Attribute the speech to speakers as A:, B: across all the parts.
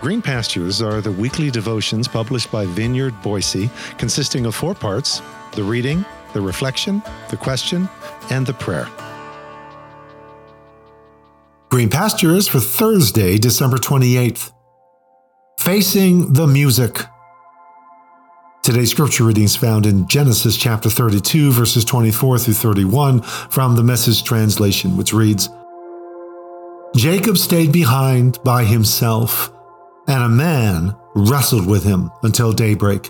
A: Green Pastures are the weekly devotions published by Vineyard Boise, consisting of four parts the reading, the reflection, the question, and the prayer. Green Pastures for Thursday, December 28th. Facing the Music. Today's scripture reading is found in Genesis chapter 32, verses 24 through 31 from the Message translation, which reads Jacob stayed behind by himself and a man wrestled with him until daybreak.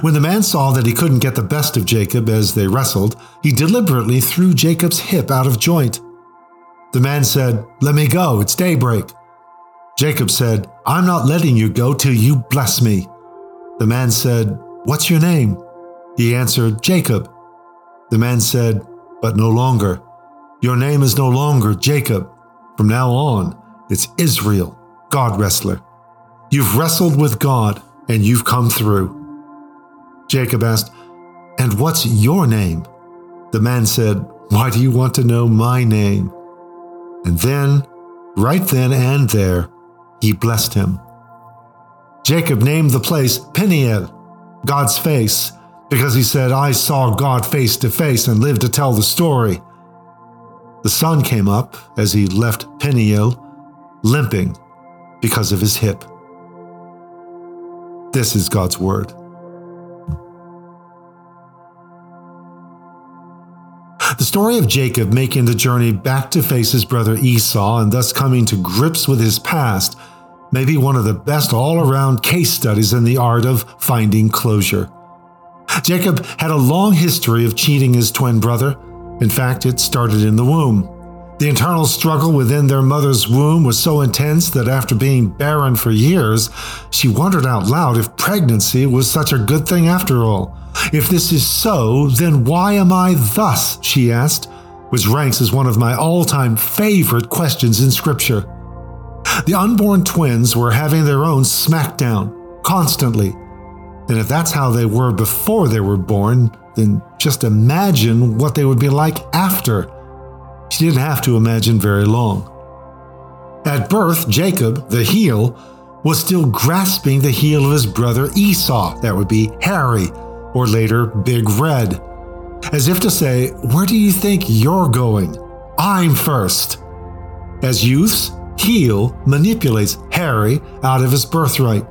A: When the man saw that he couldn't get the best of Jacob as they wrestled, he deliberately threw Jacob's hip out of joint. The man said, Let me go, it's daybreak. Jacob said, I'm not letting you go till you bless me. The man said, What's your name? He answered, Jacob. The man said, But no longer. Your name is no longer Jacob. From now on, it's Israel, God wrestler. You've wrestled with God and you've come through. Jacob asked, And what's your name? The man said, Why do you want to know my name? And then, right then and there, he blessed him. Jacob named the place Peniel, God's face, because he said, I saw God face to face and lived to tell the story. The sun came up as he left Peniel, limping because of his hip. This is God's Word. The story of Jacob making the journey back to face his brother Esau and thus coming to grips with his past may be one of the best all around case studies in the art of finding closure. Jacob had a long history of cheating his twin brother. In fact, it started in the womb. The internal struggle within their mother's womb was so intense that after being barren for years, she wondered out loud if pregnancy was such a good thing after all. If this is so, then why am I thus? she asked, which ranks as one of my all time favorite questions in Scripture. The unborn twins were having their own smackdown constantly. And if that's how they were before they were born, then just imagine what they would be like after. She didn't have to imagine very long. At birth, Jacob, the heel, was still grasping the heel of his brother Esau, that would be Harry, or later Big Red, as if to say, Where do you think you're going? I'm first. As youths, Heel manipulates Harry out of his birthright.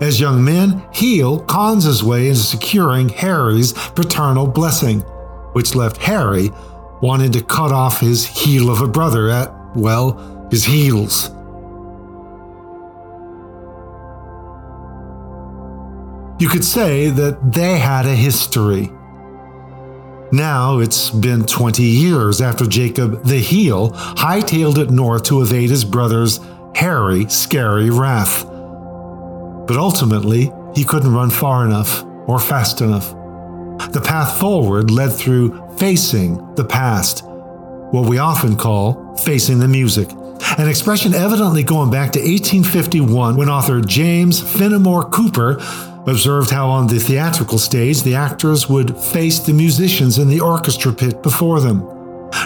A: As young men, Heel cons his way into securing Harry's paternal blessing, which left Harry wanted to cut off his heel of a brother at, well, his heels. You could say that they had a history. Now it's been 20 years after Jacob the heel hightailed it north to evade his brother's hairy, scary wrath. But ultimately, he couldn't run far enough or fast enough. The path forward led through facing the past, what we often call facing the music, an expression evidently going back to 1851 when author James Fenimore Cooper observed how on the theatrical stage the actors would face the musicians in the orchestra pit before them.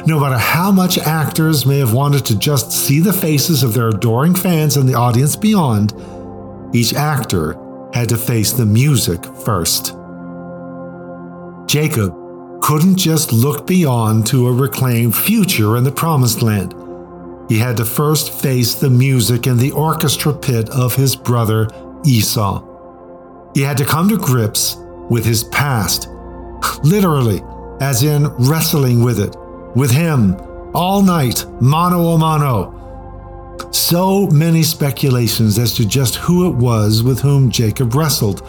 A: No matter how much actors may have wanted to just see the faces of their adoring fans in the audience beyond, each actor had to face the music first. Jacob couldn't just look beyond to a reclaimed future in the Promised Land. He had to first face the music in the orchestra pit of his brother Esau. He had to come to grips with his past, literally, as in wrestling with it, with him, all night, mano a mano. So many speculations as to just who it was with whom Jacob wrestled.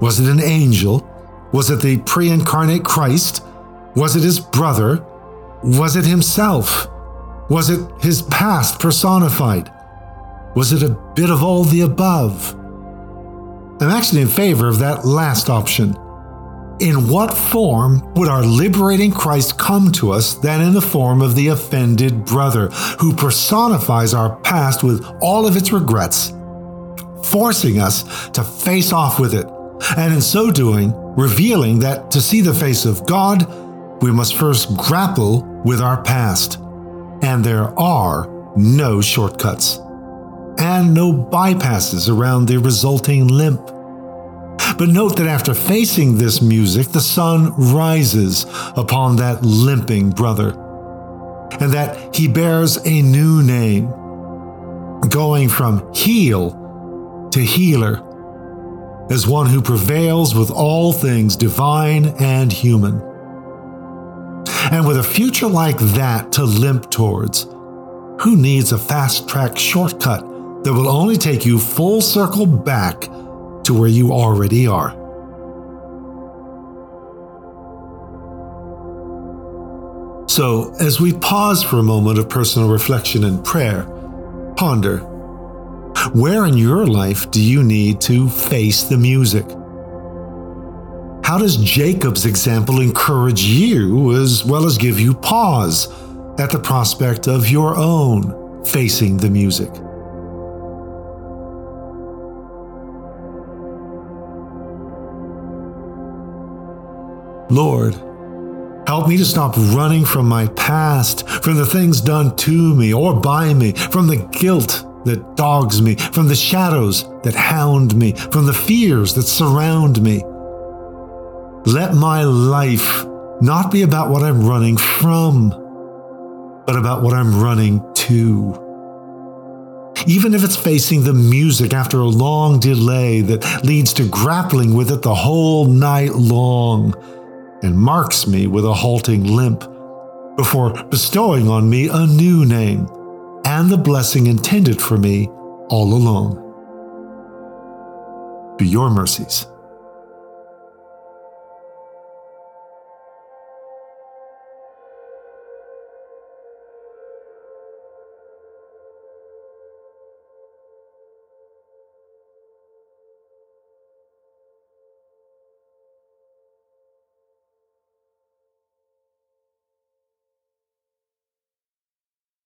A: Was it an angel? Was it the pre incarnate Christ? Was it his brother? Was it himself? Was it his past personified? Was it a bit of all the above? I'm actually in favor of that last option. In what form would our liberating Christ come to us than in the form of the offended brother who personifies our past with all of its regrets, forcing us to face off with it, and in so doing, revealing that to see the face of God, we must first grapple with our past. And there are no shortcuts. and no bypasses around the resulting limp. But note that after facing this music, the sun rises upon that limping brother, and that he bears a new name, going from heel to healer, as one who prevails with all things divine and human. And with a future like that to limp towards, who needs a fast track shortcut that will only take you full circle back to where you already are? So, as we pause for a moment of personal reflection and prayer, ponder where in your life do you need to face the music? How does Jacob's example encourage you as well as give you pause at the prospect of your own facing the music? Lord, help me to stop running from my past, from the things done to me or by me, from the guilt that dogs me, from the shadows that hound me, from the fears that surround me. Let my life not be about what I'm running from, but about what I'm running to. Even if it's facing the music after a long delay that leads to grappling with it the whole night long and marks me with a halting limp before bestowing on me a new name and the blessing intended for me all along. Be your mercies